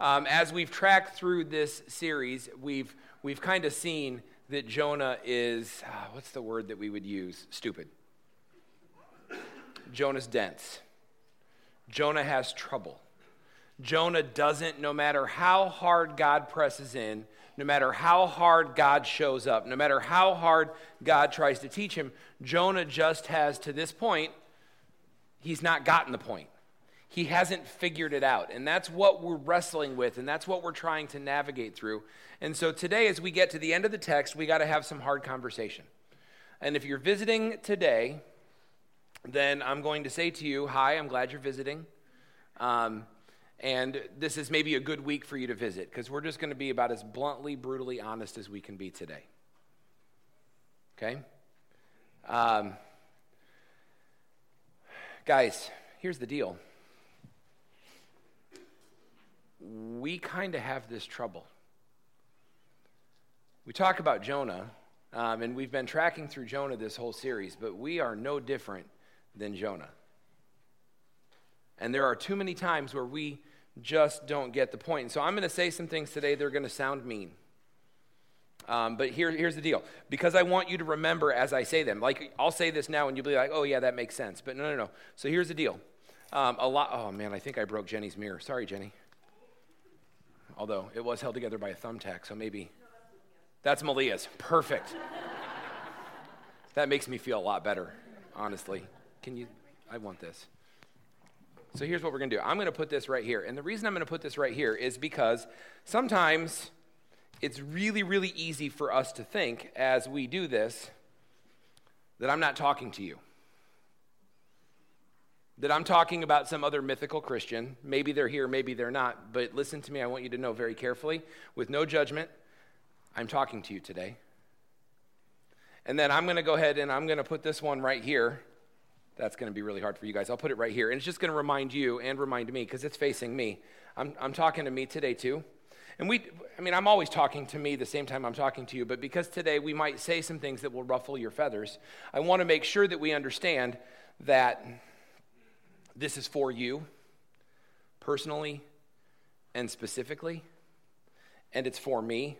Um, as we've tracked through this series, we've, we've kind of seen that Jonah is, uh, what's the word that we would use? Stupid. Jonah's dense. Jonah has trouble. Jonah doesn't, no matter how hard God presses in, no matter how hard God shows up, no matter how hard God tries to teach him, Jonah just has, to this point, he's not gotten the point. He hasn't figured it out. And that's what we're wrestling with, and that's what we're trying to navigate through. And so today, as we get to the end of the text, we got to have some hard conversation. And if you're visiting today, then I'm going to say to you, Hi, I'm glad you're visiting. Um, and this is maybe a good week for you to visit because we're just going to be about as bluntly, brutally honest as we can be today. Okay? Um, guys, here's the deal. We kind of have this trouble. We talk about Jonah, um, and we've been tracking through Jonah this whole series, but we are no different than Jonah. And there are too many times where we just don't get the point. And so I'm going to say some things today that are going to sound mean. Um, but here, here's the deal. Because I want you to remember as I say them. Like, I'll say this now and you'll be like, oh, yeah, that makes sense. But no, no, no. So here's the deal. Um, a lot, oh, man, I think I broke Jenny's mirror. Sorry, Jenny. Although it was held together by a thumbtack, so maybe. That's Malia's. Perfect. that makes me feel a lot better, honestly. Can you? I want this. So here's what we're going to do I'm going to put this right here. And the reason I'm going to put this right here is because sometimes it's really, really easy for us to think as we do this that I'm not talking to you. That I'm talking about some other mythical Christian. Maybe they're here, maybe they're not. But listen to me, I want you to know very carefully, with no judgment, I'm talking to you today. And then I'm going to go ahead and I'm going to put this one right here that's going to be really hard for you guys. I'll put it right here. And it's just going to remind you and remind me because it's facing me. I'm, I'm talking to me today, too. And we, I mean, I'm always talking to me the same time I'm talking to you, but because today we might say some things that will ruffle your feathers, I want to make sure that we understand that this is for you personally and specifically, and it's for me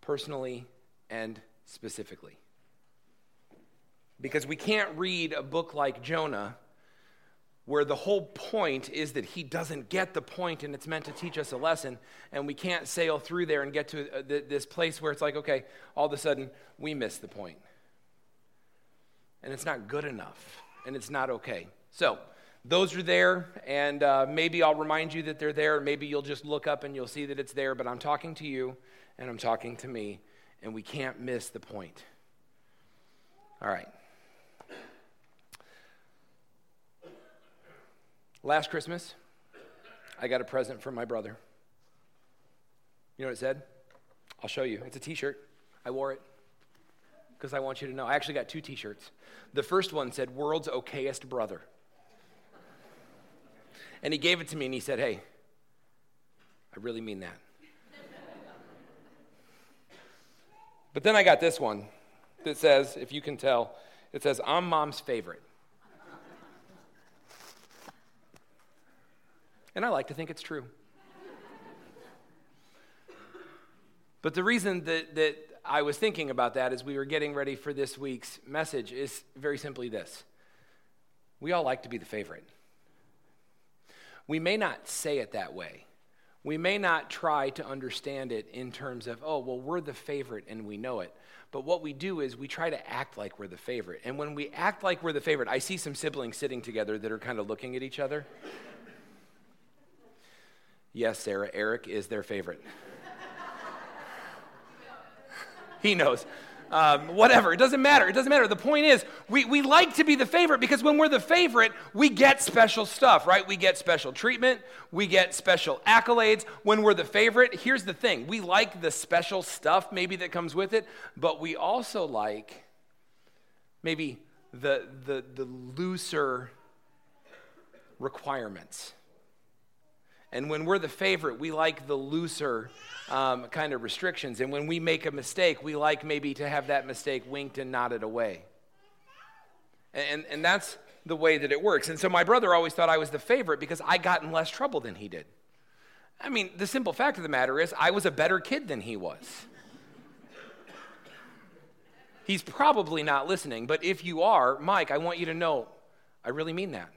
personally and specifically. Because we can't read a book like Jonah where the whole point is that he doesn't get the point and it's meant to teach us a lesson, and we can't sail through there and get to uh, this place where it's like, okay, all of a sudden we miss the point. And it's not good enough, and it's not okay. So, those are there, and uh, maybe I'll remind you that they're there. Maybe you'll just look up and you'll see that it's there, but I'm talking to you and I'm talking to me, and we can't miss the point. All right. Last Christmas, I got a present from my brother. You know what it said? I'll show you. It's a t shirt. I wore it because I want you to know. I actually got two t shirts. The first one said, World's Okayest Brother. And he gave it to me and he said, Hey, I really mean that. but then I got this one that says, if you can tell, it says, I'm mom's favorite. And I like to think it's true. but the reason that, that I was thinking about that as we were getting ready for this week's message is very simply this we all like to be the favorite. We may not say it that way. We may not try to understand it in terms of, oh, well, we're the favorite and we know it. But what we do is we try to act like we're the favorite. And when we act like we're the favorite, I see some siblings sitting together that are kind of looking at each other. Yes, Sarah, Eric is their favorite. he knows. Um, whatever, it doesn't matter. It doesn't matter. The point is, we, we like to be the favorite because when we're the favorite, we get special stuff, right? We get special treatment, we get special accolades. When we're the favorite, here's the thing we like the special stuff maybe that comes with it, but we also like maybe the, the, the looser requirements and when we're the favorite, we like the looser um, kind of restrictions. And when we make a mistake, we like maybe to have that mistake winked and nodded away. And, and that's the way that it works. And so my brother always thought I was the favorite because I got in less trouble than he did. I mean, the simple fact of the matter is, I was a better kid than he was. He's probably not listening, but if you are, Mike, I want you to know I really mean that.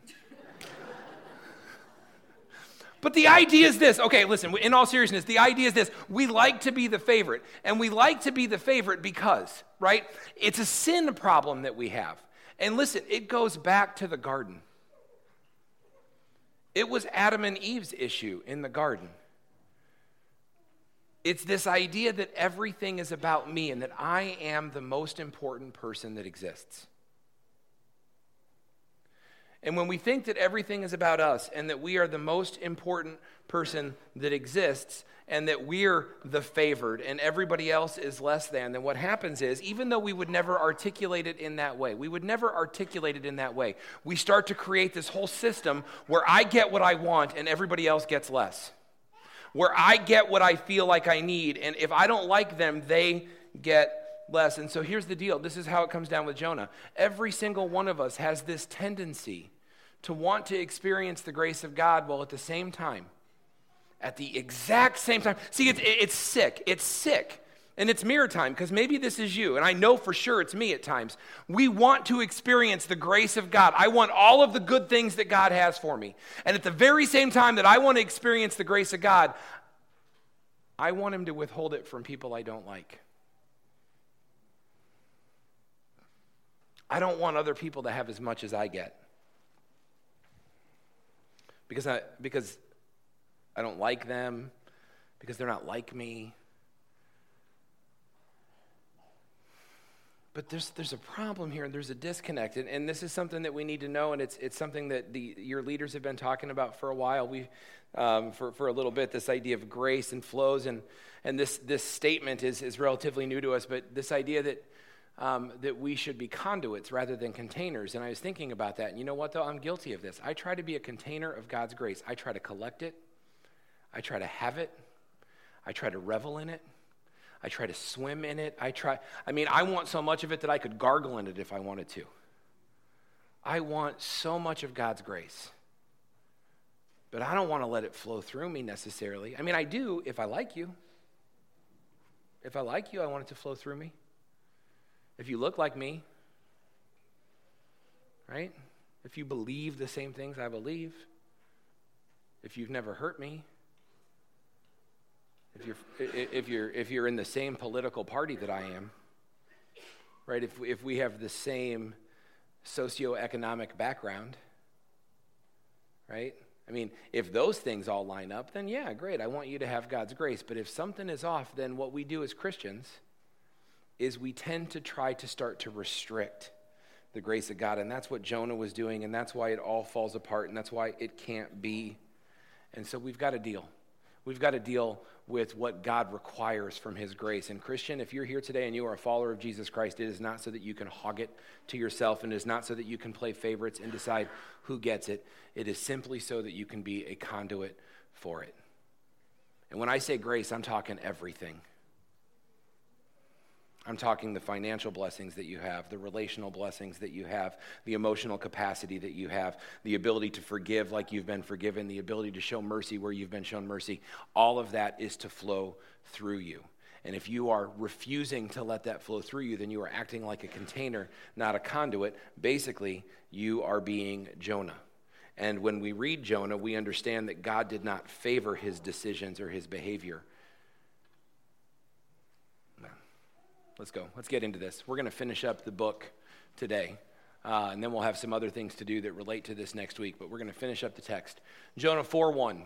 But the idea is this okay, listen, in all seriousness, the idea is this we like to be the favorite. And we like to be the favorite because, right? It's a sin problem that we have. And listen, it goes back to the garden. It was Adam and Eve's issue in the garden. It's this idea that everything is about me and that I am the most important person that exists. And when we think that everything is about us and that we are the most important person that exists and that we're the favored and everybody else is less than, then what happens is, even though we would never articulate it in that way, we would never articulate it in that way, we start to create this whole system where I get what I want and everybody else gets less. Where I get what I feel like I need, and if I don't like them, they get less. And so here's the deal this is how it comes down with Jonah. Every single one of us has this tendency to want to experience the grace of God while at the same time, at the exact same time, see, it's, it's sick. It's sick. And it's mirror time because maybe this is you, and I know for sure it's me at times. We want to experience the grace of God. I want all of the good things that God has for me. And at the very same time that I want to experience the grace of God, I want Him to withhold it from people I don't like. I don't want other people to have as much as I get because I, because I don't like them, because they're not like me. But there's, there's a problem here, and there's a disconnect. And, and this is something that we need to know, and it's, it's something that the, your leaders have been talking about for a while, we, um, for, for a little bit, this idea of grace and flows. And, and this, this statement is, is relatively new to us, but this idea that um, that we should be conduits rather than containers. And I was thinking about that. And you know what, though? I'm guilty of this. I try to be a container of God's grace. I try to collect it, I try to have it, I try to revel in it. I try to swim in it. I try, I mean, I want so much of it that I could gargle in it if I wanted to. I want so much of God's grace. But I don't want to let it flow through me necessarily. I mean, I do if I like you. If I like you, I want it to flow through me if you look like me, right? If you believe the same things I believe, if you've never hurt me, if you're, if you're, if you're in the same political party that I am, right? If, if we have the same socioeconomic background, right? I mean, if those things all line up, then yeah, great. I want you to have God's grace. But if something is off, then what we do as Christians is we tend to try to start to restrict the grace of God. And that's what Jonah was doing, and that's why it all falls apart, and that's why it can't be. And so we've got to deal. We've got to deal with what God requires from His grace. And, Christian, if you're here today and you are a follower of Jesus Christ, it is not so that you can hog it to yourself, and it is not so that you can play favorites and decide who gets it. It is simply so that you can be a conduit for it. And when I say grace, I'm talking everything. I'm talking the financial blessings that you have, the relational blessings that you have, the emotional capacity that you have, the ability to forgive like you've been forgiven, the ability to show mercy where you've been shown mercy. All of that is to flow through you. And if you are refusing to let that flow through you, then you are acting like a container, not a conduit. Basically, you are being Jonah. And when we read Jonah, we understand that God did not favor his decisions or his behavior Let's go. Let's get into this. We're going to finish up the book today. Uh, and then we'll have some other things to do that relate to this next week. But we're going to finish up the text. Jonah 4 1.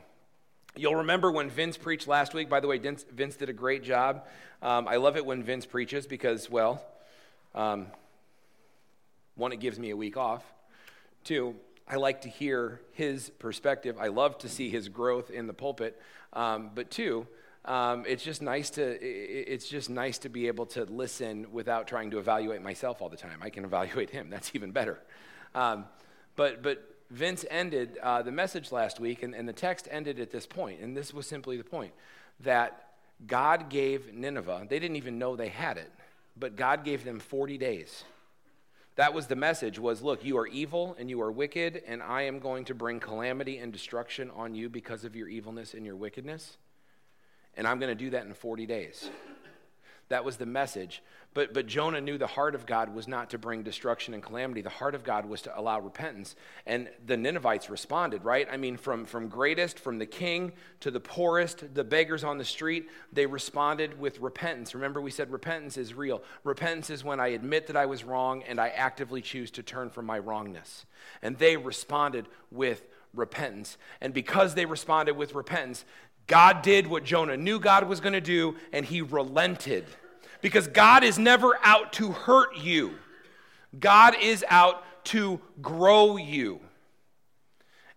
You'll remember when Vince preached last week. By the way, Vince did a great job. Um, I love it when Vince preaches because, well, um, one, it gives me a week off. Two, I like to hear his perspective. I love to see his growth in the pulpit. Um, but two, um, it's just nice to it's just nice to be able to listen without trying to evaluate myself all the time. I can evaluate him. That's even better. Um, but but Vince ended uh, the message last week, and, and the text ended at this point, and this was simply the point that God gave Nineveh. They didn't even know they had it, but God gave them 40 days That was the message was look, you are evil and you are wicked and I am going to bring calamity and destruction on you because of your evilness and your wickedness. And I'm going to do that in 40 days. That was the message. But, but Jonah knew the heart of God was not to bring destruction and calamity. The heart of God was to allow repentance. And the Ninevites responded, right? I mean, from, from greatest, from the king to the poorest, the beggars on the street, they responded with repentance. Remember, we said repentance is real. Repentance is when I admit that I was wrong and I actively choose to turn from my wrongness. And they responded with repentance. And because they responded with repentance, God did what Jonah knew God was going to do, and he relented. Because God is never out to hurt you, God is out to grow you.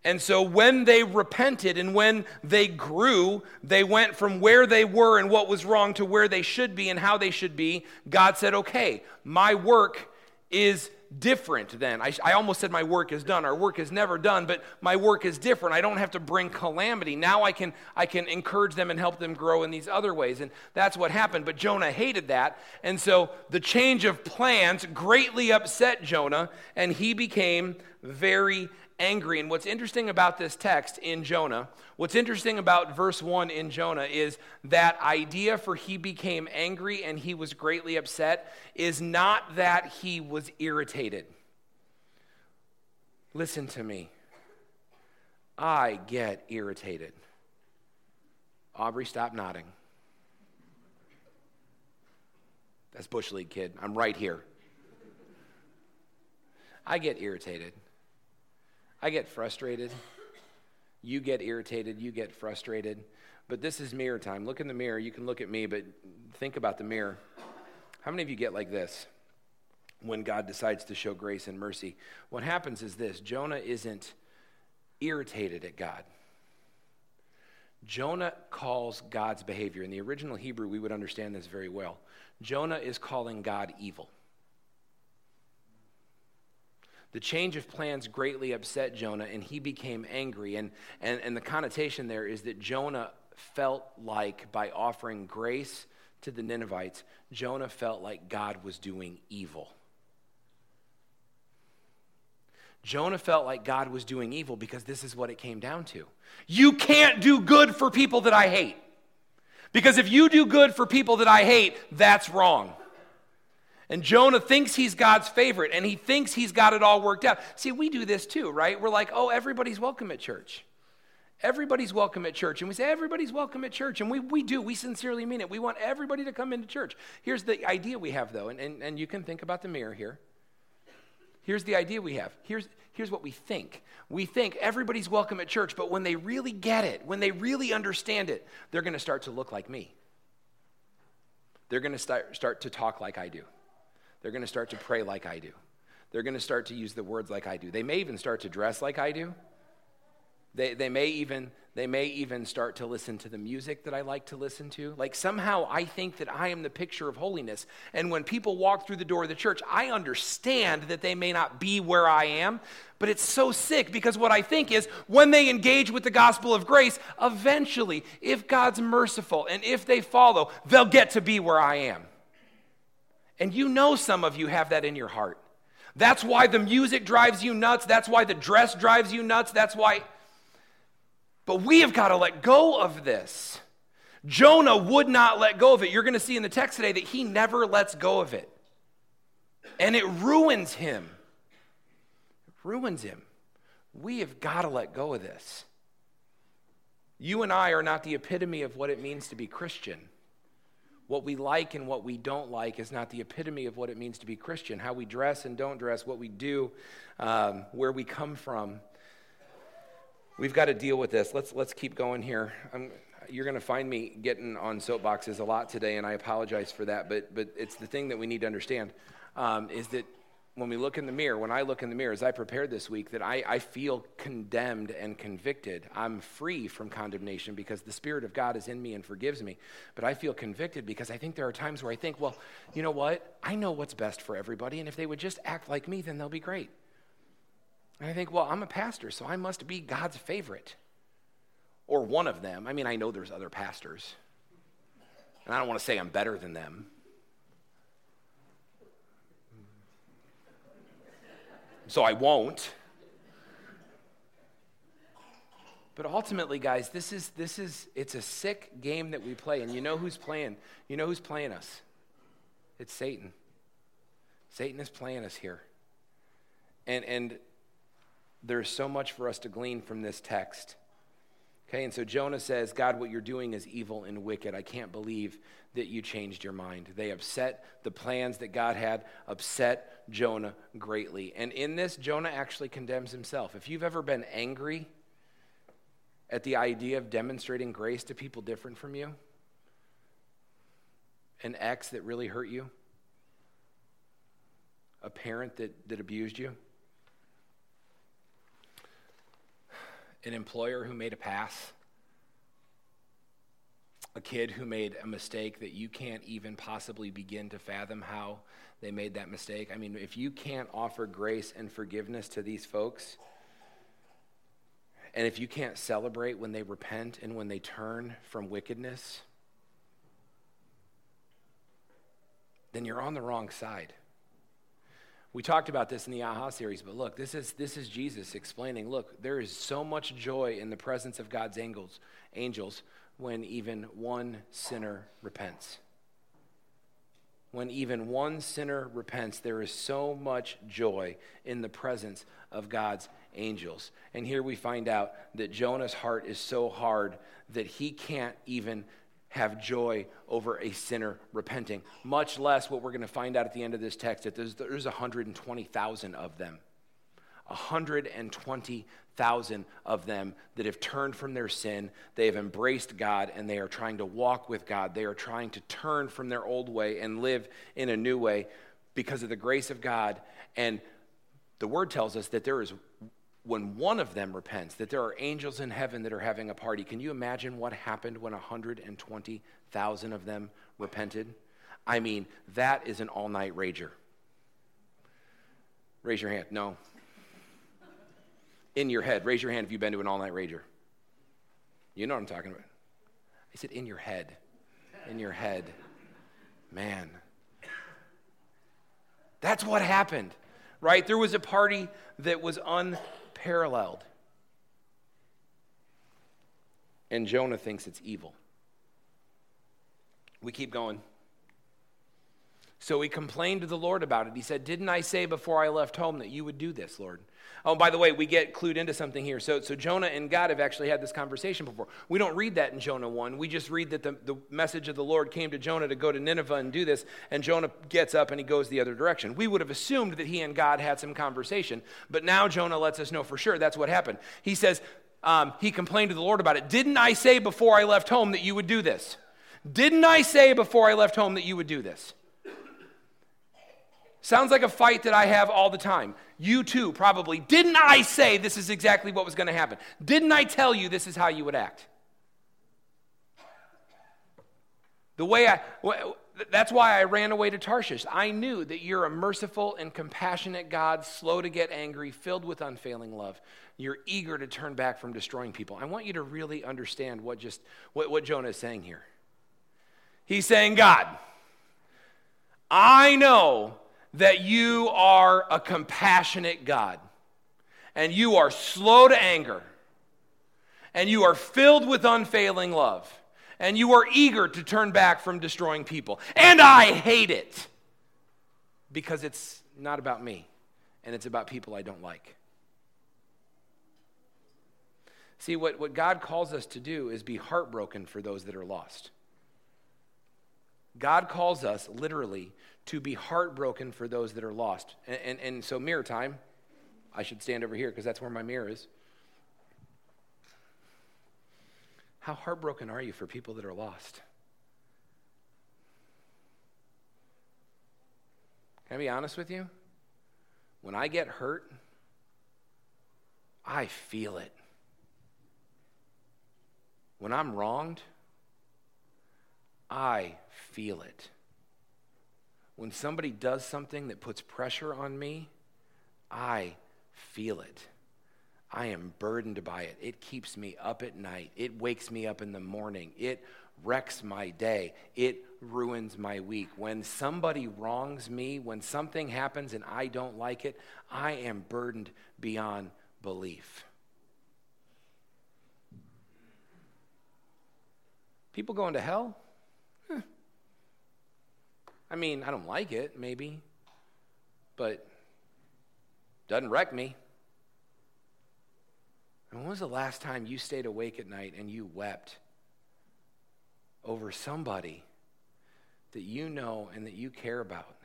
And so when they repented and when they grew, they went from where they were and what was wrong to where they should be and how they should be. God said, okay, my work is different then. I, I, almost said my work is done. Our work is never done, but my work is different. I don't have to bring calamity. Now I can, I can encourage them and help them grow in these other ways. And that's what happened. But Jonah hated that. And so the change of plans greatly upset Jonah, and he became very angry. And what's interesting about this text in Jonah, what's interesting about verse 1 in Jonah is that idea for he became angry and he was greatly upset is not that he was irritated. Listen to me. I get irritated. Aubrey, stop nodding. That's Bush League, kid. I'm right here. I get irritated. I get frustrated. You get irritated. You get frustrated. But this is mirror time. Look in the mirror. You can look at me, but think about the mirror. How many of you get like this when God decides to show grace and mercy? What happens is this Jonah isn't irritated at God. Jonah calls God's behavior. In the original Hebrew, we would understand this very well. Jonah is calling God evil. The change of plans greatly upset Jonah, and he became angry. And, and, and the connotation there is that Jonah felt like, by offering grace to the Ninevites, Jonah felt like God was doing evil. Jonah felt like God was doing evil because this is what it came down to. You can't do good for people that I hate. Because if you do good for people that I hate, that's wrong. And Jonah thinks he's God's favorite and he thinks he's got it all worked out. See, we do this too, right? We're like, oh, everybody's welcome at church. Everybody's welcome at church. And we say, everybody's welcome at church. And we, we do. We sincerely mean it. We want everybody to come into church. Here's the idea we have, though, and, and, and you can think about the mirror here. Here's the idea we have. Here's, here's what we think. We think everybody's welcome at church, but when they really get it, when they really understand it, they're going to start to look like me. They're going to start, start to talk like I do. They're going to start to pray like I do. They're going to start to use the words like I do. They may even start to dress like I do. They, they, may even, they may even start to listen to the music that I like to listen to. Like somehow I think that I am the picture of holiness. And when people walk through the door of the church, I understand that they may not be where I am, but it's so sick because what I think is when they engage with the gospel of grace, eventually, if God's merciful and if they follow, they'll get to be where I am. And you know some of you have that in your heart. That's why the music drives you nuts. That's why the dress drives you nuts. That's why. But we have got to let go of this. Jonah would not let go of it. You're going to see in the text today that he never lets go of it. And it ruins him. It ruins him. We have got to let go of this. You and I are not the epitome of what it means to be Christian. What we like and what we don't like is not the epitome of what it means to be Christian. How we dress and don't dress, what we do, um, where we come from. We've got to deal with this. Let's, let's keep going here. I'm, you're going to find me getting on soapboxes a lot today, and I apologize for that, but, but it's the thing that we need to understand um, is that when we look in the mirror, when I look in the mirror, as I prepared this week, that I, I feel condemned and convicted. I'm free from condemnation because the Spirit of God is in me and forgives me. But I feel convicted because I think there are times where I think, well, you know what? I know what's best for everybody, and if they would just act like me, then they'll be great. And I think, well, I'm a pastor, so I must be God's favorite or one of them. I mean, I know there's other pastors, and I don't want to say I'm better than them. So I won't. But ultimately, guys, this is this is it's a sick game that we play, and you know who's playing. You know who's playing us. It's Satan. Satan is playing us here. And and there's so much for us to glean from this text. Okay, and so Jonah says, God, what you're doing is evil and wicked. I can't believe that you changed your mind. They upset the plans that God had, upset Jonah greatly. And in this, Jonah actually condemns himself. If you've ever been angry at the idea of demonstrating grace to people different from you, an ex that really hurt you, a parent that, that abused you, an employer who made a pass, a kid who made a mistake that you can't even possibly begin to fathom how they made that mistake. I mean, if you can't offer grace and forgiveness to these folks, and if you can't celebrate when they repent and when they turn from wickedness, then you're on the wrong side. We talked about this in the Aha series, but look, this is, this is Jesus explaining look, there is so much joy in the presence of God's angels, angels when even one sinner repents. When even one sinner repents, there is so much joy in the presence of God's angels. And here we find out that Jonah's heart is so hard that he can't even have joy over a sinner repenting, much less what we're going to find out at the end of this text that there's, there's 120,000 of them. 120,000 of them that have turned from their sin. They have embraced God and they are trying to walk with God. They are trying to turn from their old way and live in a new way because of the grace of God. And the word tells us that there is when one of them repents, that there are angels in heaven that are having a party. Can you imagine what happened when 120,000 of them repented? I mean, that is an all night rager. Raise your hand. No. In your head. Raise your hand if you've been to an all night rager. You know what I'm talking about. I said, in your head. In your head. Man. That's what happened, right? There was a party that was unparalleled. And Jonah thinks it's evil. We keep going. So he complained to the Lord about it. He said, Didn't I say before I left home that you would do this, Lord? Oh, by the way, we get clued into something here. So, so Jonah and God have actually had this conversation before. We don't read that in Jonah 1. We just read that the, the message of the Lord came to Jonah to go to Nineveh and do this, and Jonah gets up and he goes the other direction. We would have assumed that he and God had some conversation, but now Jonah lets us know for sure that's what happened. He says, um, he complained to the Lord about it. Didn't I say before I left home that you would do this? Didn't I say before I left home that you would do this? Sounds like a fight that I have all the time. You too, probably. Didn't I say this is exactly what was going to happen? Didn't I tell you this is how you would act? The way I, that's why I ran away to Tarshish. I knew that you're a merciful and compassionate God, slow to get angry, filled with unfailing love. You're eager to turn back from destroying people. I want you to really understand what just what, what Jonah is saying here. He's saying, God, I know that you are a compassionate God and you are slow to anger and you are filled with unfailing love and you are eager to turn back from destroying people. And I hate it because it's not about me and it's about people I don't like. See, what, what God calls us to do is be heartbroken for those that are lost. God calls us literally to be heartbroken for those that are lost. And, and, and so, mirror time, I should stand over here because that's where my mirror is. How heartbroken are you for people that are lost? Can I be honest with you? When I get hurt, I feel it. When I'm wronged, I feel it. When somebody does something that puts pressure on me, I feel it. I am burdened by it. It keeps me up at night. It wakes me up in the morning. It wrecks my day. It ruins my week. When somebody wrongs me, when something happens and I don't like it, I am burdened beyond belief. People going to hell? I mean, I don't like it, maybe, but doesn't wreck me. And when was the last time you stayed awake at night and you wept over somebody that you know and that you care about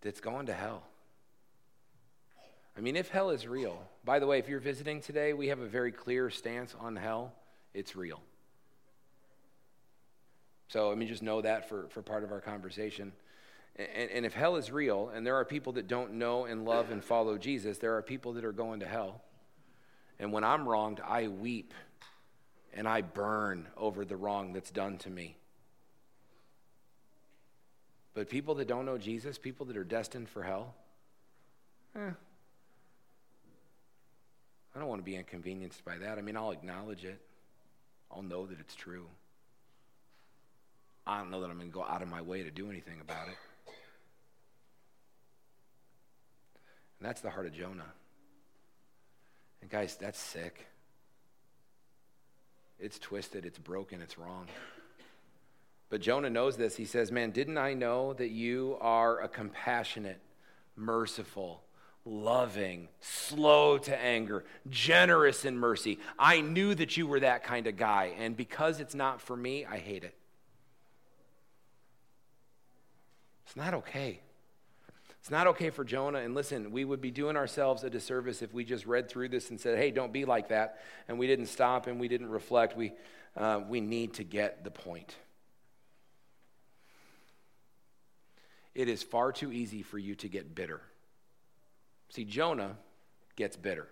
that's going to hell? I mean, if hell is real, by the way, if you're visiting today, we have a very clear stance on hell. It's real. So, I mean, just know that for, for part of our conversation. And, and if hell is real, and there are people that don't know and love and follow Jesus, there are people that are going to hell. And when I'm wronged, I weep and I burn over the wrong that's done to me. But people that don't know Jesus, people that are destined for hell, eh, I don't want to be inconvenienced by that. I mean, I'll acknowledge it, I'll know that it's true. I don't know that I'm going to go out of my way to do anything about it. And that's the heart of Jonah. And guys, that's sick. It's twisted, it's broken, it's wrong. But Jonah knows this. He says, Man, didn't I know that you are a compassionate, merciful, loving, slow to anger, generous in mercy? I knew that you were that kind of guy. And because it's not for me, I hate it. It's not okay. It's not okay for Jonah. And listen, we would be doing ourselves a disservice if we just read through this and said, hey, don't be like that. And we didn't stop and we didn't reflect. We, uh, we need to get the point. It is far too easy for you to get bitter. See, Jonah gets bitter.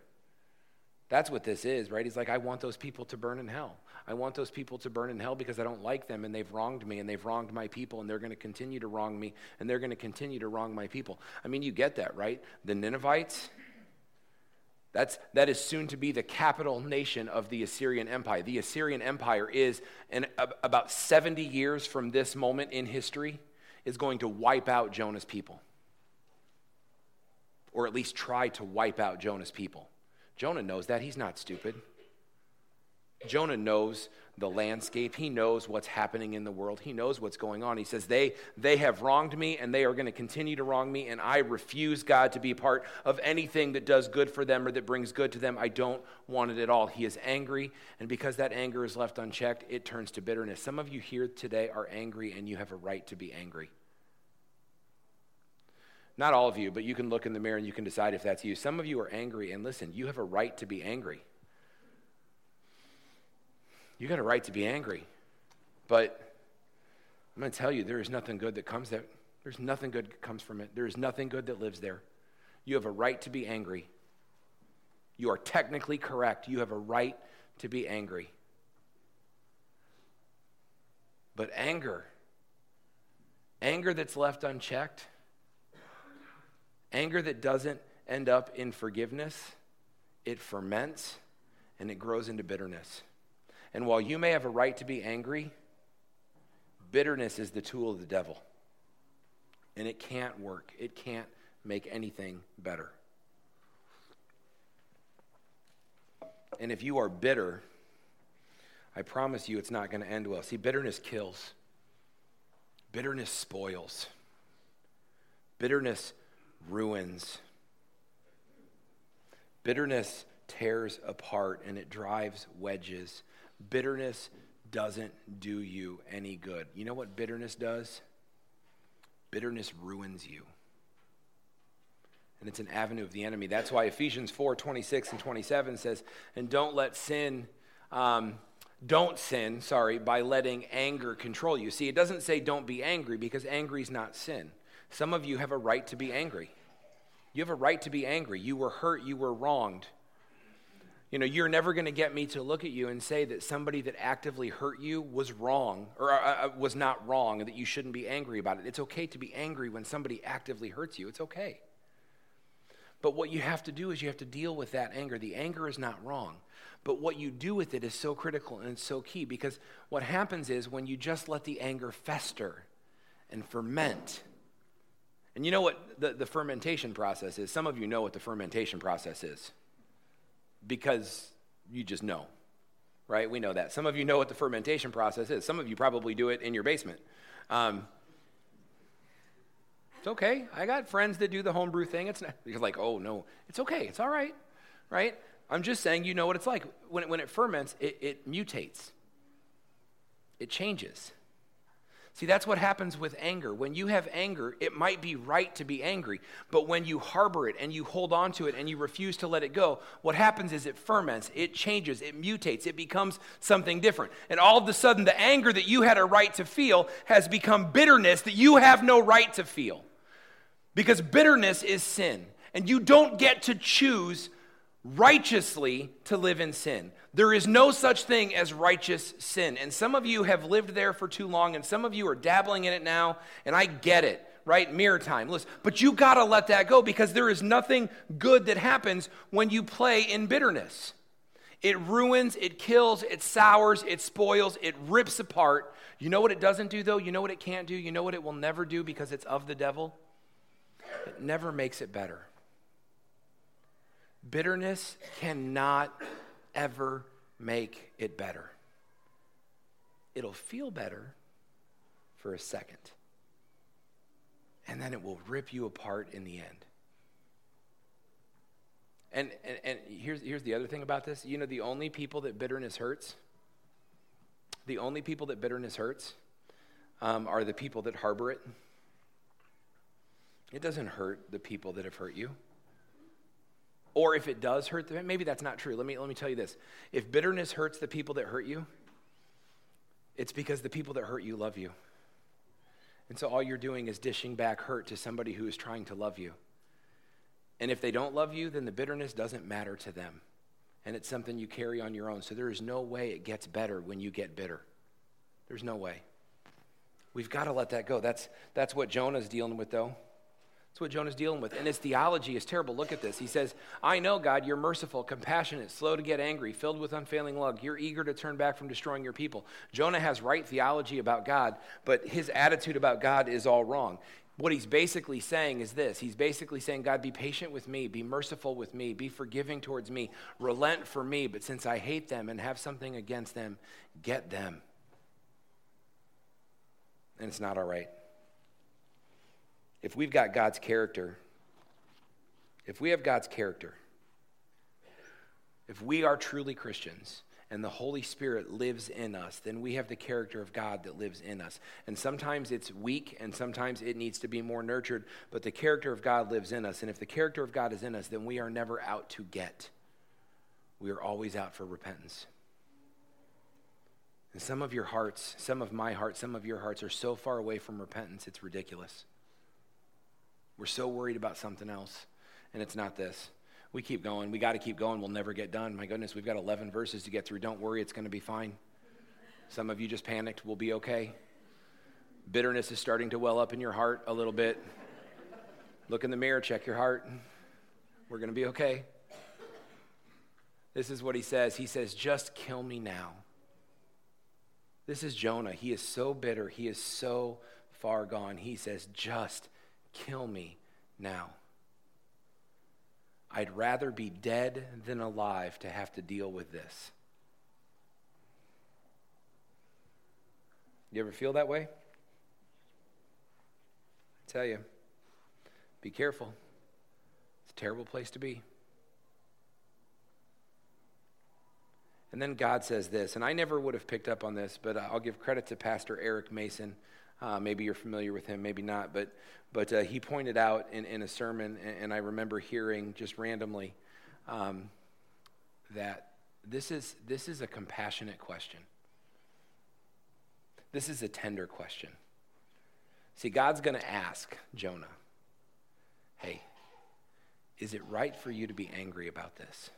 That's what this is, right? He's like, I want those people to burn in hell. I want those people to burn in hell because I don't like them and they've wronged me and they've wronged my people and they're going to continue to wrong me and they're going to continue to wrong my people. I mean, you get that, right? The Ninevites, that's, that is soon to be the capital nation of the Assyrian Empire. The Assyrian Empire is, in, about 70 years from this moment in history, is going to wipe out Jonah's people. Or at least try to wipe out Jonah's people. Jonah knows that. He's not stupid. Jonah knows the landscape. He knows what's happening in the world. He knows what's going on. He says, They, they have wronged me and they are going to continue to wrong me, and I refuse, God, to be part of anything that does good for them or that brings good to them. I don't want it at all. He is angry, and because that anger is left unchecked, it turns to bitterness. Some of you here today are angry, and you have a right to be angry. Not all of you, but you can look in the mirror and you can decide if that's you. Some of you are angry, and listen, you have a right to be angry. You got a right to be angry. But I'm going to tell you, there is nothing good that comes that. There's nothing good that comes from it. There is nothing good that lives there. You have a right to be angry. You are technically correct. You have a right to be angry. But anger, anger that's left unchecked, anger that doesn't end up in forgiveness, it ferments and it grows into bitterness. And while you may have a right to be angry, bitterness is the tool of the devil. And it can't work, it can't make anything better. And if you are bitter, I promise you it's not going to end well. See, bitterness kills, bitterness spoils, bitterness ruins, bitterness tears apart and it drives wedges Bitterness doesn't do you any good. You know what bitterness does? Bitterness ruins you. And it's an avenue of the enemy. That's why Ephesians 4 26 and 27 says, And don't let sin, um, don't sin, sorry, by letting anger control you. See, it doesn't say don't be angry because angry is not sin. Some of you have a right to be angry. You have a right to be angry. You were hurt, you were wronged. You know, you're never going to get me to look at you and say that somebody that actively hurt you was wrong or uh, uh, was not wrong and that you shouldn't be angry about it. It's okay to be angry when somebody actively hurts you. It's okay. But what you have to do is you have to deal with that anger. The anger is not wrong. But what you do with it is so critical and it's so key because what happens is when you just let the anger fester and ferment, and you know what the, the fermentation process is? Some of you know what the fermentation process is because you just know, right? We know that. Some of you know what the fermentation process is. Some of you probably do it in your basement. Um, it's okay. I got friends that do the homebrew thing. It's not, you're like, oh no, it's okay. It's all right, right? I'm just saying you know what it's like. When, it, when it ferments, it, it mutates, it changes. See, that's what happens with anger. When you have anger, it might be right to be angry, but when you harbor it and you hold on to it and you refuse to let it go, what happens is it ferments, it changes, it mutates, it becomes something different. And all of a sudden, the anger that you had a right to feel has become bitterness that you have no right to feel. Because bitterness is sin, and you don't get to choose righteously to live in sin. There is no such thing as righteous sin. And some of you have lived there for too long, and some of you are dabbling in it now, and I get it, right? Mirror time. Listen, but you got to let that go because there is nothing good that happens when you play in bitterness. It ruins, it kills, it sours, it spoils, it rips apart. You know what it doesn't do, though? You know what it can't do? You know what it will never do because it's of the devil? It never makes it better. Bitterness cannot ever make it better. It'll feel better for a second, and then it will rip you apart in the end. And, and, and here's, here's the other thing about this you know, the only people that bitterness hurts, the only people that bitterness hurts um, are the people that harbor it. It doesn't hurt the people that have hurt you. Or if it does hurt them, maybe that's not true. Let me, let me tell you this. If bitterness hurts the people that hurt you, it's because the people that hurt you love you. And so all you're doing is dishing back hurt to somebody who is trying to love you. And if they don't love you, then the bitterness doesn't matter to them. And it's something you carry on your own. So there is no way it gets better when you get bitter. There's no way. We've got to let that go. That's, that's what Jonah's dealing with, though. That's what Jonah's dealing with. And his theology is terrible. Look at this. He says, I know, God, you're merciful, compassionate, slow to get angry, filled with unfailing love. You're eager to turn back from destroying your people. Jonah has right theology about God, but his attitude about God is all wrong. What he's basically saying is this He's basically saying, God, be patient with me, be merciful with me, be forgiving towards me, relent for me, but since I hate them and have something against them, get them. And it's not all right if we've got God's character, if we have God's character, if we are truly Christians and the Holy Spirit lives in us, then we have the character of God that lives in us. And sometimes it's weak and sometimes it needs to be more nurtured, but the character of God lives in us. And if the character of God is in us, then we are never out to get. We are always out for repentance. And some of your hearts, some of my heart, some of your hearts are so far away from repentance, it's ridiculous. We're so worried about something else, and it's not this. We keep going. We got to keep going. We'll never get done. My goodness, we've got 11 verses to get through. Don't worry, it's going to be fine. Some of you just panicked. We'll be okay. Bitterness is starting to well up in your heart a little bit. Look in the mirror, check your heart. We're going to be okay. This is what he says. He says, Just kill me now. This is Jonah. He is so bitter. He is so far gone. He says, Just Kill me now. I'd rather be dead than alive to have to deal with this. You ever feel that way? I tell you, be careful. It's a terrible place to be. And then God says this, and I never would have picked up on this, but uh, I'll give credit to Pastor Eric Mason. Uh, maybe you're familiar with him, maybe not. But, but uh, he pointed out in, in a sermon, and, and I remember hearing just randomly um, that this is, this is a compassionate question. This is a tender question. See, God's going to ask Jonah, hey, is it right for you to be angry about this?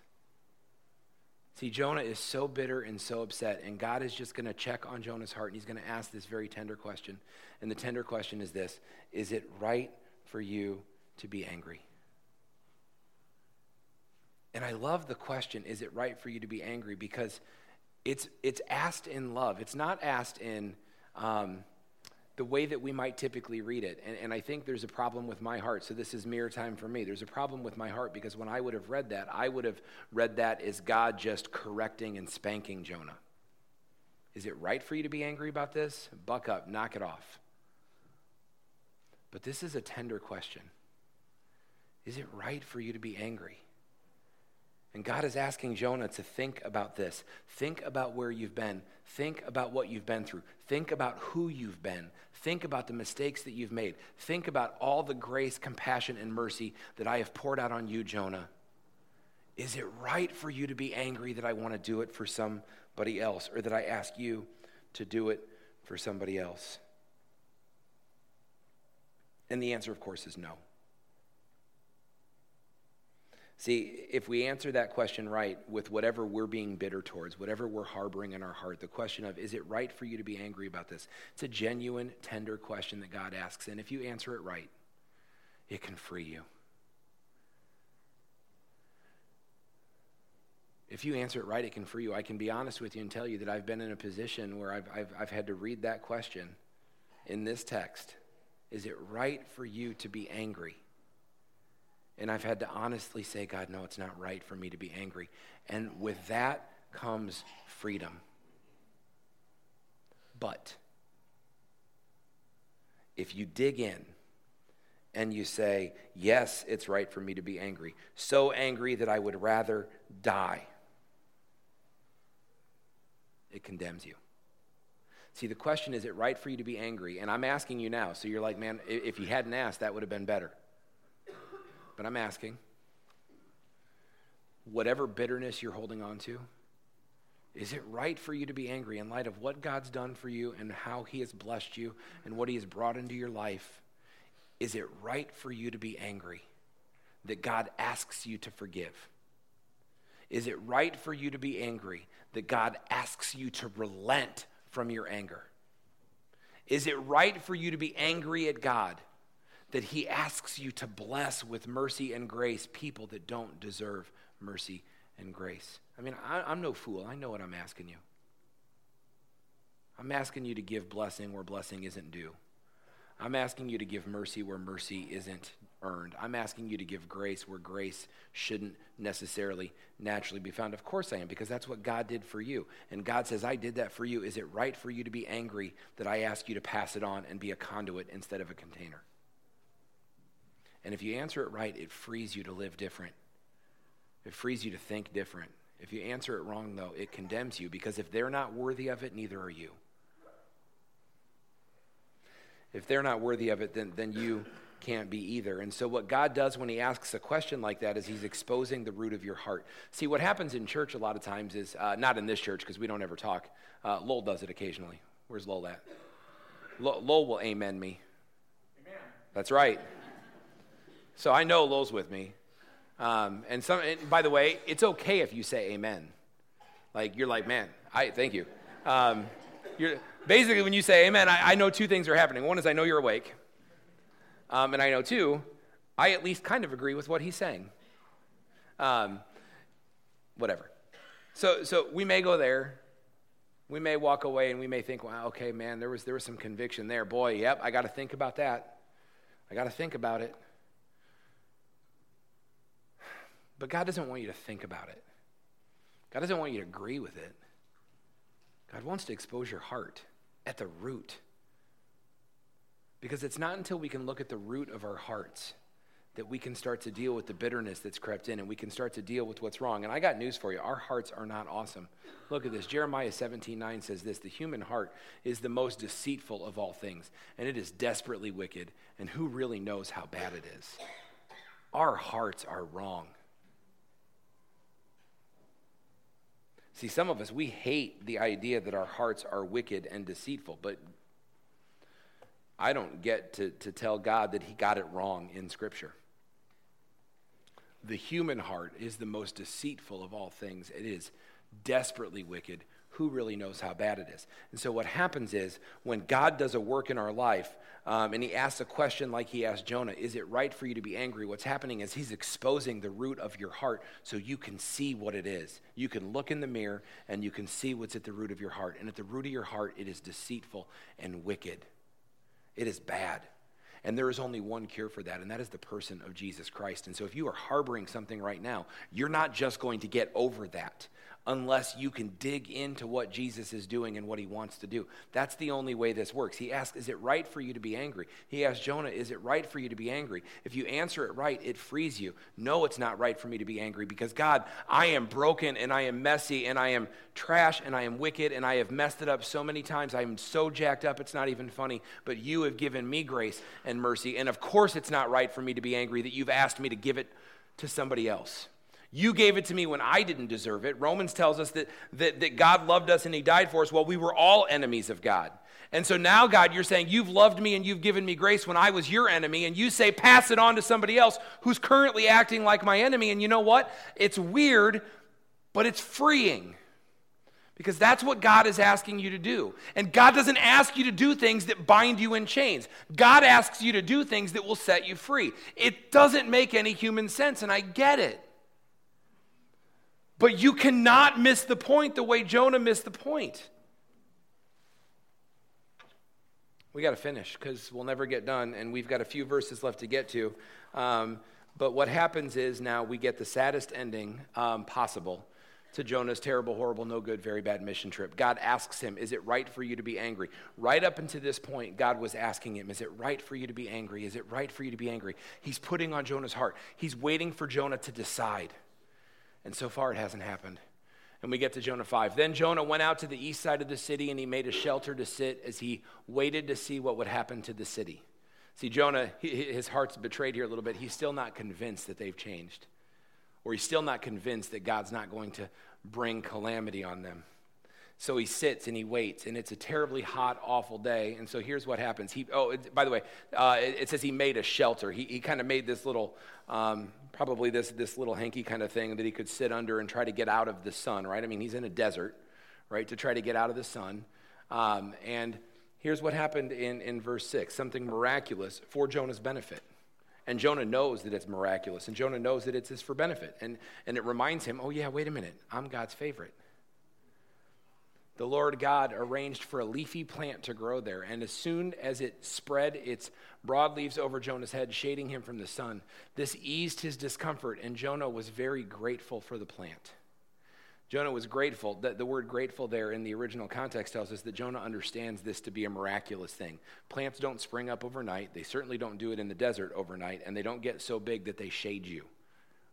See, Jonah is so bitter and so upset, and God is just going to check on Jonah's heart, and he's going to ask this very tender question. And the tender question is this Is it right for you to be angry? And I love the question, is it right for you to be angry? Because it's, it's asked in love. It's not asked in um, the way that we might typically read it. And, and I think there's a problem with my heart. So this is mirror time for me. There's a problem with my heart because when I would have read that, I would have read that as God just correcting and spanking Jonah. Is it right for you to be angry about this? Buck up, knock it off. But this is a tender question. Is it right for you to be angry? And God is asking Jonah to think about this. Think about where you've been. Think about what you've been through. Think about who you've been. Think about the mistakes that you've made. Think about all the grace, compassion, and mercy that I have poured out on you, Jonah. Is it right for you to be angry that I want to do it for somebody else or that I ask you to do it for somebody else? And the answer, of course, is no. See, if we answer that question right with whatever we're being bitter towards, whatever we're harboring in our heart, the question of, is it right for you to be angry about this? It's a genuine, tender question that God asks. And if you answer it right, it can free you. If you answer it right, it can free you. I can be honest with you and tell you that I've been in a position where I've, I've, I've had to read that question in this text. Is it right for you to be angry? And I've had to honestly say, God, no, it's not right for me to be angry. And with that comes freedom. But if you dig in and you say, yes, it's right for me to be angry, so angry that I would rather die, it condemns you. See, the question is, is it right for you to be angry? And I'm asking you now. So you're like, man, if you hadn't asked, that would have been better but I'm asking whatever bitterness you're holding on to, is it right for you to be angry in light of what God's done for you and how He has blessed you and what He has brought into your life? Is it right for you to be angry that God asks you to forgive? Is it right for you to be angry that God asks you to relent from your anger? Is it right for you to be angry at God that he asks you to bless with mercy and grace people that don't deserve mercy and grace. I mean, I, am no fool. I know what I'm asking you. I'm asking you to give blessing where blessing isn't due. I'm asking you to give mercy where mercy isn't earned. I'm asking you to give grace where grace shouldn't necessarily naturally be found. Of course I am, because that's what God did for you. And God says, I did that for you. Is it right for you to be angry that I ask you to pass it on and be a conduit instead of a container? And if you answer it right, it frees you to live different. It frees you to think different. If you answer it wrong, though, it condemns you because if they're not worthy of it, neither are you. If they're not worthy of it, then, then you can't be either. And so, what God does when He asks a question like that is He's exposing the root of your heart. See, what happens in church a lot of times is uh, not in this church because we don't ever talk. Uh, Lowell does it occasionally. Where's Lowell at? Lowell will amen me. Amen. That's right. So I know Lowell's with me. Um, and some, and by the way, it's okay if you say amen. Like you're like, man, I thank you. Um, you're, basically, when you say amen, I, I, know two things are happening. One is I know you're awake, um, and I know two, I at least kind of agree with what he's saying. Um, whatever. So, so we may go there. We may walk away and we may think, wow, okay, man, there was, there was some conviction there. Boy, yep, I got to think about that. I got to think about it. But God doesn't want you to think about it. God doesn't want you to agree with it. God wants to expose your heart at the root. Because it's not until we can look at the root of our hearts that we can start to deal with the bitterness that's crept in and we can start to deal with what's wrong. And I got news for you. Our hearts are not awesome. Look at this. Jeremiah 17 9 says this The human heart is the most deceitful of all things, and it is desperately wicked. And who really knows how bad it is? Our hearts are wrong. See, some of us, we hate the idea that our hearts are wicked and deceitful, but I don't get to, to tell God that He got it wrong in Scripture. The human heart is the most deceitful of all things. It is desperately wicked. Who really knows how bad it is? And so, what happens is when God does a work in our life um, and he asks a question like he asked Jonah, Is it right for you to be angry? What's happening is he's exposing the root of your heart so you can see what it is. You can look in the mirror and you can see what's at the root of your heart. And at the root of your heart, it is deceitful and wicked, it is bad. And there is only one cure for that, and that is the person of Jesus Christ. And so, if you are harboring something right now, you're not just going to get over that unless you can dig into what Jesus is doing and what he wants to do. That's the only way this works. He asks, Is it right for you to be angry? He asked Jonah, Is it right for you to be angry? If you answer it right, it frees you. No, it's not right for me to be angry because God, I am broken and I am messy and I am trash and I am wicked and I have messed it up so many times. I am so jacked up, it's not even funny. But you have given me grace and mercy. And of course, it's not right for me to be angry that you've asked me to give it to somebody else. You gave it to me when I didn't deserve it. Romans tells us that, that, that God loved us and He died for us. Well, we were all enemies of God. And so now, God, you're saying you've loved me and you've given me grace when I was your enemy, and you say pass it on to somebody else who's currently acting like my enemy. And you know what? It's weird, but it's freeing. Because that's what God is asking you to do. And God doesn't ask you to do things that bind you in chains. God asks you to do things that will set you free. It doesn't make any human sense, and I get it. But you cannot miss the point the way Jonah missed the point. We got to finish because we'll never get done, and we've got a few verses left to get to. Um, but what happens is now we get the saddest ending um, possible to Jonah's terrible, horrible, no good, very bad mission trip. God asks him, Is it right for you to be angry? Right up until this point, God was asking him, Is it right for you to be angry? Is it right for you to be angry? He's putting on Jonah's heart. He's waiting for Jonah to decide. And so far, it hasn't happened. And we get to Jonah 5. Then Jonah went out to the east side of the city and he made a shelter to sit as he waited to see what would happen to the city. See, Jonah, his heart's betrayed here a little bit. He's still not convinced that they've changed, or he's still not convinced that God's not going to bring calamity on them. So he sits and he waits, and it's a terribly hot, awful day. And so here's what happens. He, oh, it, by the way, uh, it, it, says he made a shelter. He, he kind of made this little, um, probably this, this little hanky kind of thing that he could sit under and try to get out of the sun, right? I mean, he's in a desert, right, to try to get out of the sun. Um, and here's what happened in, in verse 6 something miraculous for Jonah's benefit. And Jonah knows that it's miraculous, and Jonah knows that it's is for benefit. And, and it reminds him, oh, yeah, wait a minute, I'm God's favorite the Lord God arranged for a leafy plant to grow there. And as soon as it spread its broad leaves over Jonah's head, shading him from the sun, this eased his discomfort, and Jonah was very grateful for the plant. Jonah was grateful. The, the word grateful there in the original context tells us that Jonah understands this to be a miraculous thing. Plants don't spring up overnight. They certainly don't do it in the desert overnight, and they don't get so big that they shade you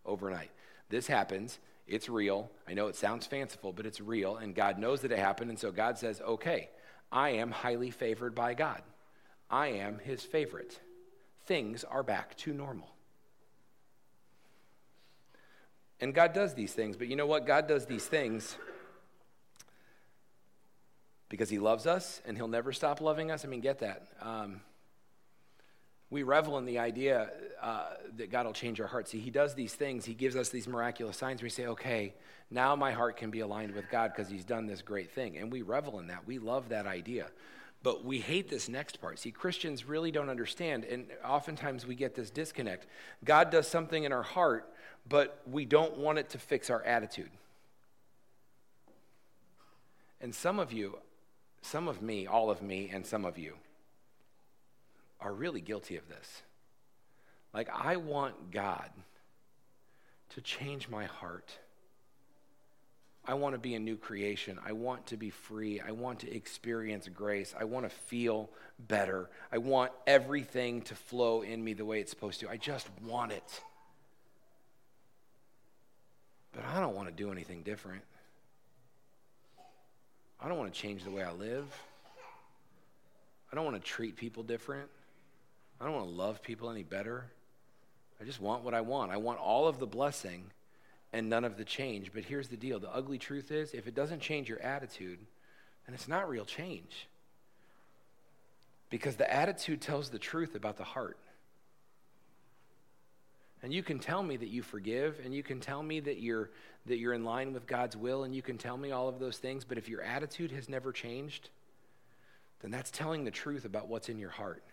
overnight. This happens it's real. I know it sounds fanciful, but it's real, and God knows that it happened. And so God says, okay, I am highly favored by God. I am his favorite. Things are back to normal. And God does these things, but you know what? God does these things because he loves us and he'll never stop loving us. I mean, get that. Um, we revel in the idea uh, that God will change our hearts. See, He does these things, He gives us these miraculous signs. We say, okay, now my heart can be aligned with God because He's done this great thing. And we revel in that. We love that idea. But we hate this next part. See, Christians really don't understand, and oftentimes we get this disconnect. God does something in our heart, but we don't want it to fix our attitude. And some of you, some of me, all of me, and some of you, are really guilty of this. Like, I want God to change my heart. I want to be a new creation. I want to be free. I want to experience grace. I want to feel better. I want everything to flow in me the way it's supposed to. I just want it. But I don't want to do anything different. I don't want to change the way I live. I don't want to treat people different. I don't want to love people any better. I just want what I want. I want all of the blessing and none of the change. But here's the deal the ugly truth is if it doesn't change your attitude, then it's not real change. Because the attitude tells the truth about the heart. And you can tell me that you forgive, and you can tell me that you're, that you're in line with God's will, and you can tell me all of those things, but if your attitude has never changed, then that's telling the truth about what's in your heart.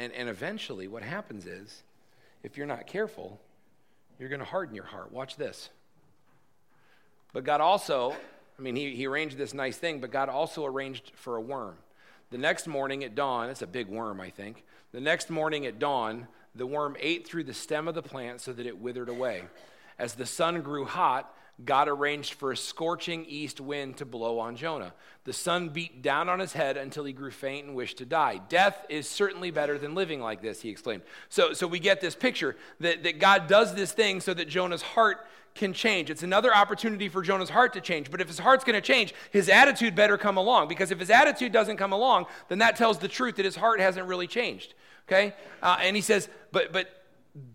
And, and eventually, what happens is, if you're not careful, you're going to harden your heart. Watch this. But God also, I mean, he, he arranged this nice thing, but God also arranged for a worm. The next morning at dawn, it's a big worm, I think. The next morning at dawn, the worm ate through the stem of the plant so that it withered away. As the sun grew hot, God arranged for a scorching east wind to blow on Jonah. The sun beat down on his head until he grew faint and wished to die. Death is certainly better than living like this, he exclaimed. So, so we get this picture that, that God does this thing so that Jonah's heart can change. It's another opportunity for Jonah's heart to change. But if his heart's going to change, his attitude better come along. Because if his attitude doesn't come along, then that tells the truth that his heart hasn't really changed. Okay? Uh, and he says, but, but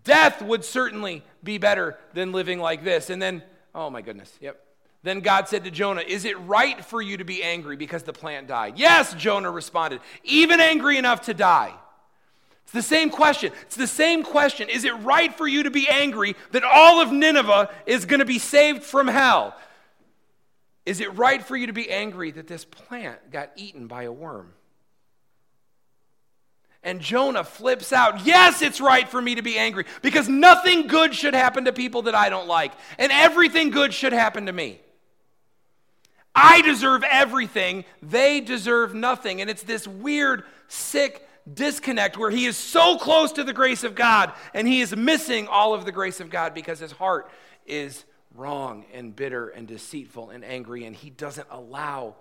death would certainly be better than living like this. And then Oh my goodness. Yep. Then God said to Jonah, Is it right for you to be angry because the plant died? Yes, Jonah responded, even angry enough to die. It's the same question. It's the same question. Is it right for you to be angry that all of Nineveh is going to be saved from hell? Is it right for you to be angry that this plant got eaten by a worm? And Jonah flips out, Yes, it's right for me to be angry because nothing good should happen to people that I don't like, and everything good should happen to me. I deserve everything, they deserve nothing. And it's this weird, sick disconnect where he is so close to the grace of God and he is missing all of the grace of God because his heart is wrong and bitter and deceitful and angry, and he doesn't allow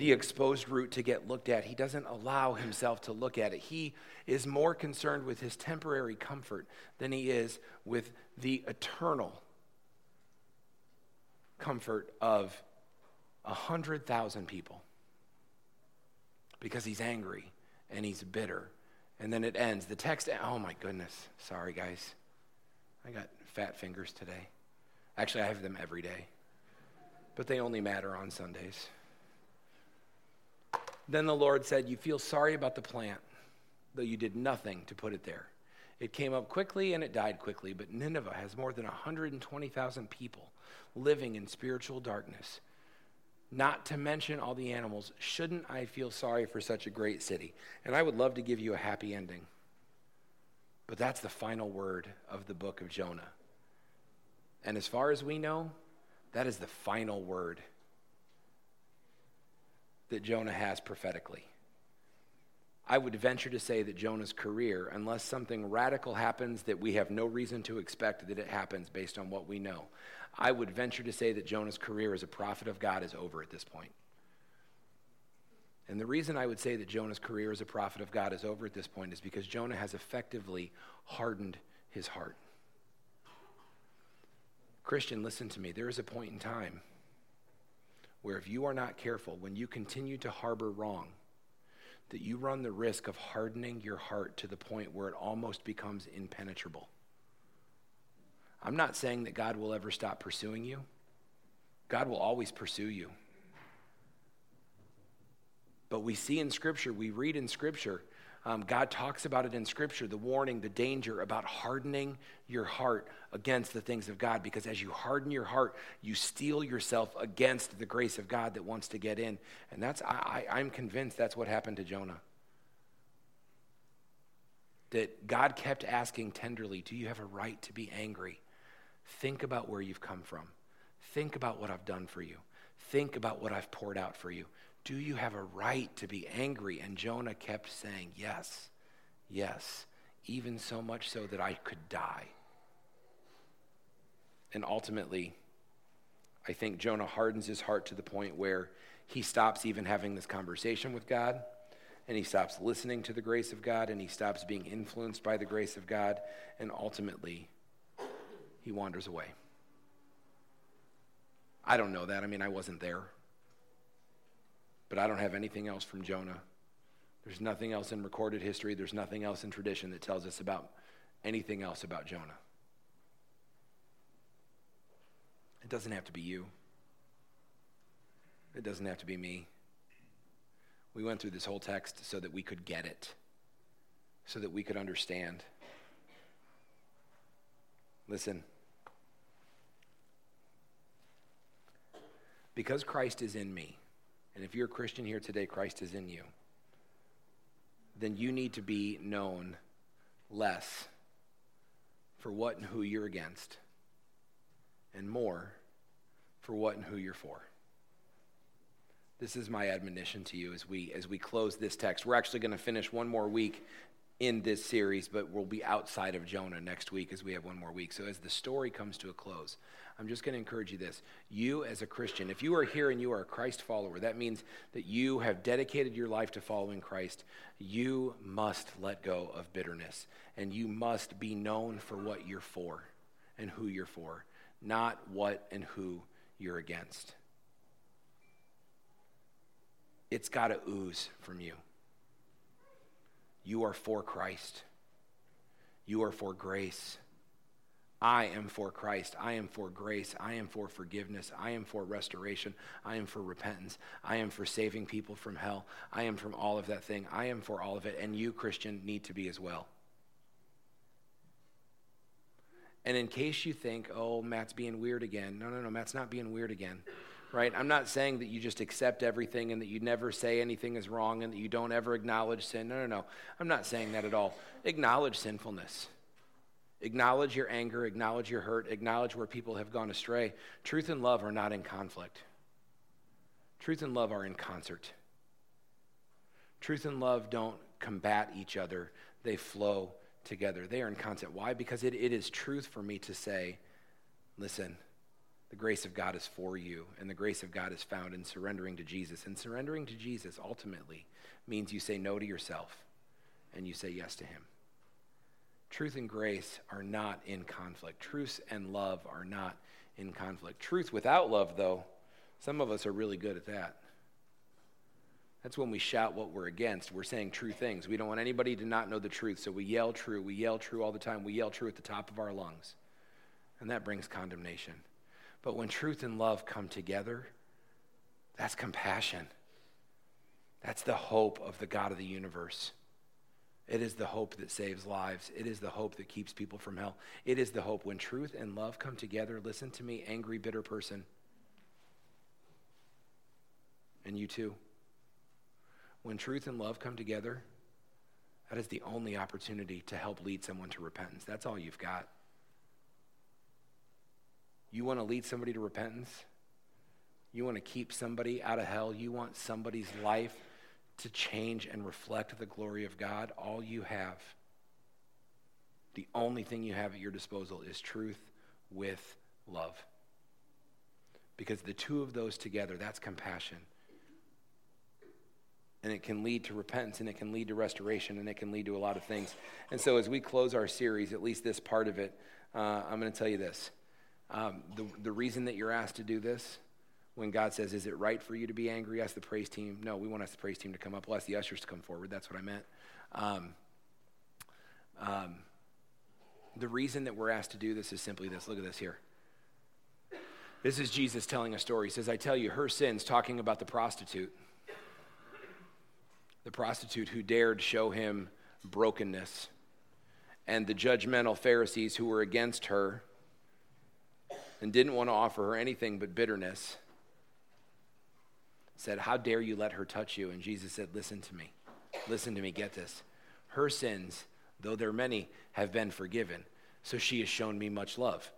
the exposed root to get looked at. He doesn't allow himself to look at it. He is more concerned with his temporary comfort than he is with the eternal comfort of a hundred thousand people because he's angry and he's bitter. And then it ends. The text, oh my goodness. Sorry, guys. I got fat fingers today. Actually, I have them every day, but they only matter on Sundays. Then the Lord said, You feel sorry about the plant, though you did nothing to put it there. It came up quickly and it died quickly, but Nineveh has more than 120,000 people living in spiritual darkness. Not to mention all the animals. Shouldn't I feel sorry for such a great city? And I would love to give you a happy ending. But that's the final word of the book of Jonah. And as far as we know, that is the final word that Jonah has prophetically. I would venture to say that Jonah's career, unless something radical happens that we have no reason to expect that it happens based on what we know, I would venture to say that Jonah's career as a prophet of God is over at this point. And the reason I would say that Jonah's career as a prophet of God is over at this point is because Jonah has effectively hardened his heart. Christian, listen to me. There is a point in time where if you are not careful, when you continue to harbor wrong, that you run the risk of hardening your heart to the point where it almost becomes impenetrable. I'm not saying that God will ever stop pursuing you. God will always pursue you. But we see in Scripture, we read in Scripture um, God talks about it in Scripture the warning, the danger about hardening your heart against the things of God. Because as you harden your heart, you steel yourself against the grace of God that wants to get in. And that's, I, I, I'm convinced that's what happened to Jonah. That God kept asking tenderly, Do you have a right to be angry? Think about where you've come from. Think about what I've done for you. Think about what I've poured out for you. Do you have a right to be angry? And Jonah kept saying, Yes, yes, even so much so that I could die. And ultimately, I think Jonah hardens his heart to the point where he stops even having this conversation with God, and he stops listening to the grace of God, and he stops being influenced by the grace of God, and ultimately, he wanders away. I don't know that. I mean, I wasn't there. But I don't have anything else from Jonah. There's nothing else in recorded history, there's nothing else in tradition that tells us about anything else about Jonah. It doesn't have to be you. It doesn't have to be me. We went through this whole text so that we could get it, so that we could understand. Listen. Because Christ is in me, and if you're a Christian here today, Christ is in you, then you need to be known less for what and who you're against, and more for what and who you're for. This is my admonition to you as we as we close this text. We're actually going to finish one more week in this series, but we'll be outside of Jonah next week as we have one more week. So as the story comes to a close, I'm just going to encourage you this. You as a Christian, if you are here and you are a Christ follower, that means that you have dedicated your life to following Christ. You must let go of bitterness and you must be known for what you're for and who you're for, not what and who you're against it's got to ooze from you. You are for Christ. You are for grace. I am for Christ. I am for grace. I am for forgiveness. I am for restoration. I am for repentance. I am for saving people from hell. I am from all of that thing. I am for all of it. And you, Christian, need to be as well. And in case you think, oh, Matt's being weird again, no, no, no, Matt's not being weird again right? I'm not saying that you just accept everything and that you never say anything is wrong and that you don't ever acknowledge sin. No, no, no. I'm not saying that at all. Acknowledge sinfulness. Acknowledge your anger, acknowledge your hurt, acknowledge where people have gone astray. Truth and love are not in conflict. Truth and love are in concert. Truth and love don't combat each other, they flow together. They are in concert. Why? Because it, it is truth for me to say, listen, the grace of God is for you, and the grace of God is found in surrendering to Jesus. And surrendering to Jesus ultimately means you say no to yourself and you say yes to Him. Truth and grace are not in conflict. Truth and love are not in conflict. Truth without love, though, some of us are really good at that. That's when we shout what we're against. We're saying true things. We don't want anybody to not know the truth, so we yell true. We yell true all the time. We yell true at the top of our lungs. And that brings condemnation. But when truth and love come together, that's compassion. That's the hope of the God of the universe. It is the hope that saves lives. It is the hope that keeps people from hell. It is the hope when truth and love come together. Listen to me, angry, bitter person. And you too. When truth and love come together, that is the only opportunity to help lead someone to repentance. That's all you've got. You want to lead somebody to repentance? You want to keep somebody out of hell? You want somebody's life to change and reflect the glory of God? All you have, the only thing you have at your disposal is truth with love. Because the two of those together, that's compassion. And it can lead to repentance and it can lead to restoration and it can lead to a lot of things. And so, as we close our series, at least this part of it, uh, I'm going to tell you this. Um, the, the reason that you're asked to do this, when God says, Is it right for you to be angry? Ask the praise team. No, we want us the praise team to come up. We'll ask the ushers to come forward. That's what I meant. Um, um, the reason that we're asked to do this is simply this. Look at this here. This is Jesus telling a story. He says, I tell you, her sins, talking about the prostitute, the prostitute who dared show him brokenness, and the judgmental Pharisees who were against her and didn't want to offer her anything but bitterness, said, How dare you let her touch you? And Jesus said, Listen to me. Listen to me. Get this. Her sins, though they're many, have been forgiven. So she has shown me much love.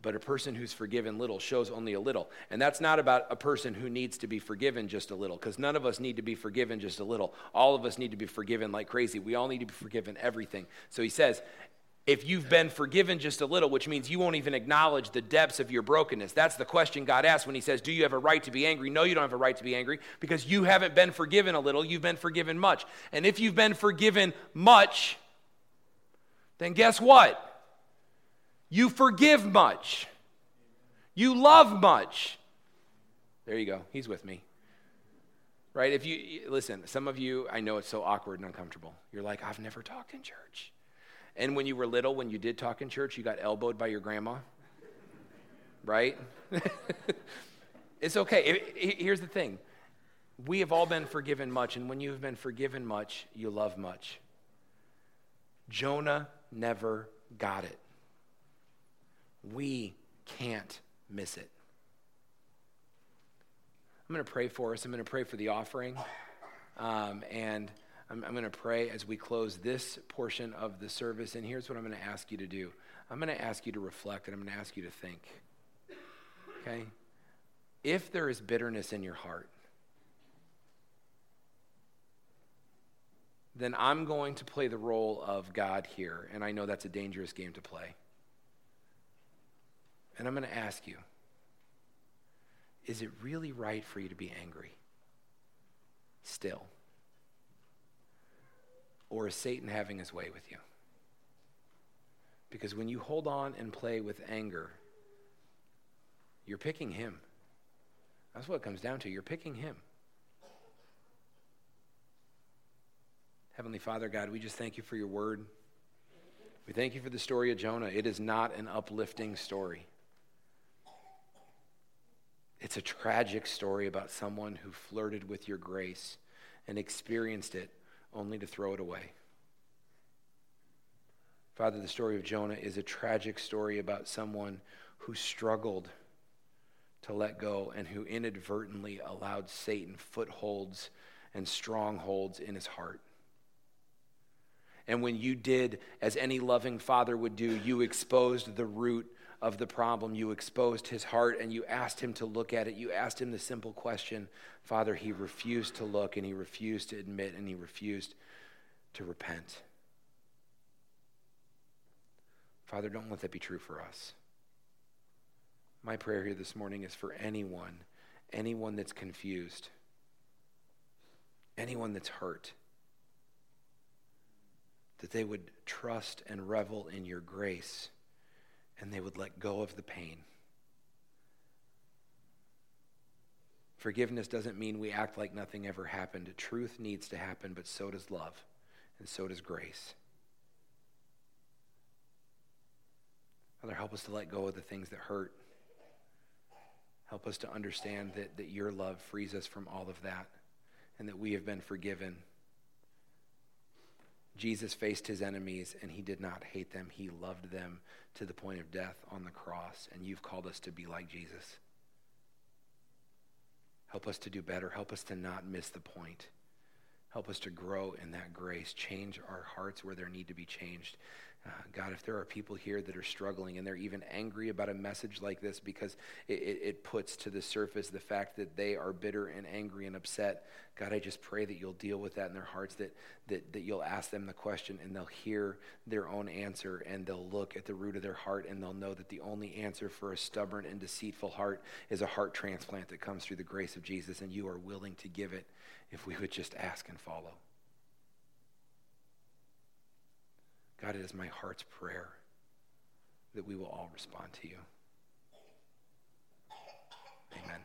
But a person who's forgiven little shows only a little. And that's not about a person who needs to be forgiven just a little, because none of us need to be forgiven just a little. All of us need to be forgiven like crazy. We all need to be forgiven everything. So he says, if you've been forgiven just a little, which means you won't even acknowledge the depths of your brokenness. That's the question God asks when He says, Do you have a right to be angry? No, you don't have a right to be angry because you haven't been forgiven a little, you've been forgiven much. And if you've been forgiven much, then guess what? You forgive much, you love much. There you go. He's with me. Right? If you listen, some of you, I know it's so awkward and uncomfortable. You're like, I've never talked in church. And when you were little, when you did talk in church, you got elbowed by your grandma, right? it's okay. It, it, here's the thing We have all been forgiven much, and when you have been forgiven much, you love much. Jonah never got it. We can't miss it. I'm going to pray for us. I'm going to pray for the offering. Um, and I'm, I'm going to pray as we close this portion of the service. And here's what I'm going to ask you to do I'm going to ask you to reflect and I'm going to ask you to think. Okay? If there is bitterness in your heart, then I'm going to play the role of God here. And I know that's a dangerous game to play. And I'm going to ask you is it really right for you to be angry? Still. Or is Satan having his way with you? Because when you hold on and play with anger, you're picking him. That's what it comes down to. You're picking him. Heavenly Father, God, we just thank you for your word. We thank you for the story of Jonah. It is not an uplifting story. It's a tragic story about someone who flirted with your grace and experienced it only to throw it away. Father, the story of Jonah is a tragic story about someone who struggled to let go and who inadvertently allowed Satan footholds and strongholds in his heart. And when you did, as any loving father would do, you exposed the root of the problem. You exposed his heart and you asked him to look at it. You asked him the simple question Father, he refused to look and he refused to admit and he refused to repent. Father, don't let that be true for us. My prayer here this morning is for anyone, anyone that's confused, anyone that's hurt, that they would trust and revel in your grace and they would let go of the pain. Forgiveness doesn't mean we act like nothing ever happened. Truth needs to happen, but so does love, and so does grace. Father, help us to let go of the things that hurt. Help us to understand that, that your love frees us from all of that and that we have been forgiven. Jesus faced his enemies and he did not hate them. He loved them to the point of death on the cross. And you've called us to be like Jesus. Help us to do better. Help us to not miss the point. Help us to grow in that grace. Change our hearts where there need to be changed. Uh, God, if there are people here that are struggling and they're even angry about a message like this because it, it, it, puts to the surface the fact that they are bitter and angry and upset, God, I just pray that you'll deal with that in their hearts, that, that, that you'll ask them the question and they'll hear their own answer and they'll look at the root of their heart and they'll know that the only answer for a stubborn and deceitful heart is a heart transplant that comes through the grace of Jesus, and you are willing to give it if we would just ask and follow. God, it is my heart's prayer that we will all respond to you. Amen.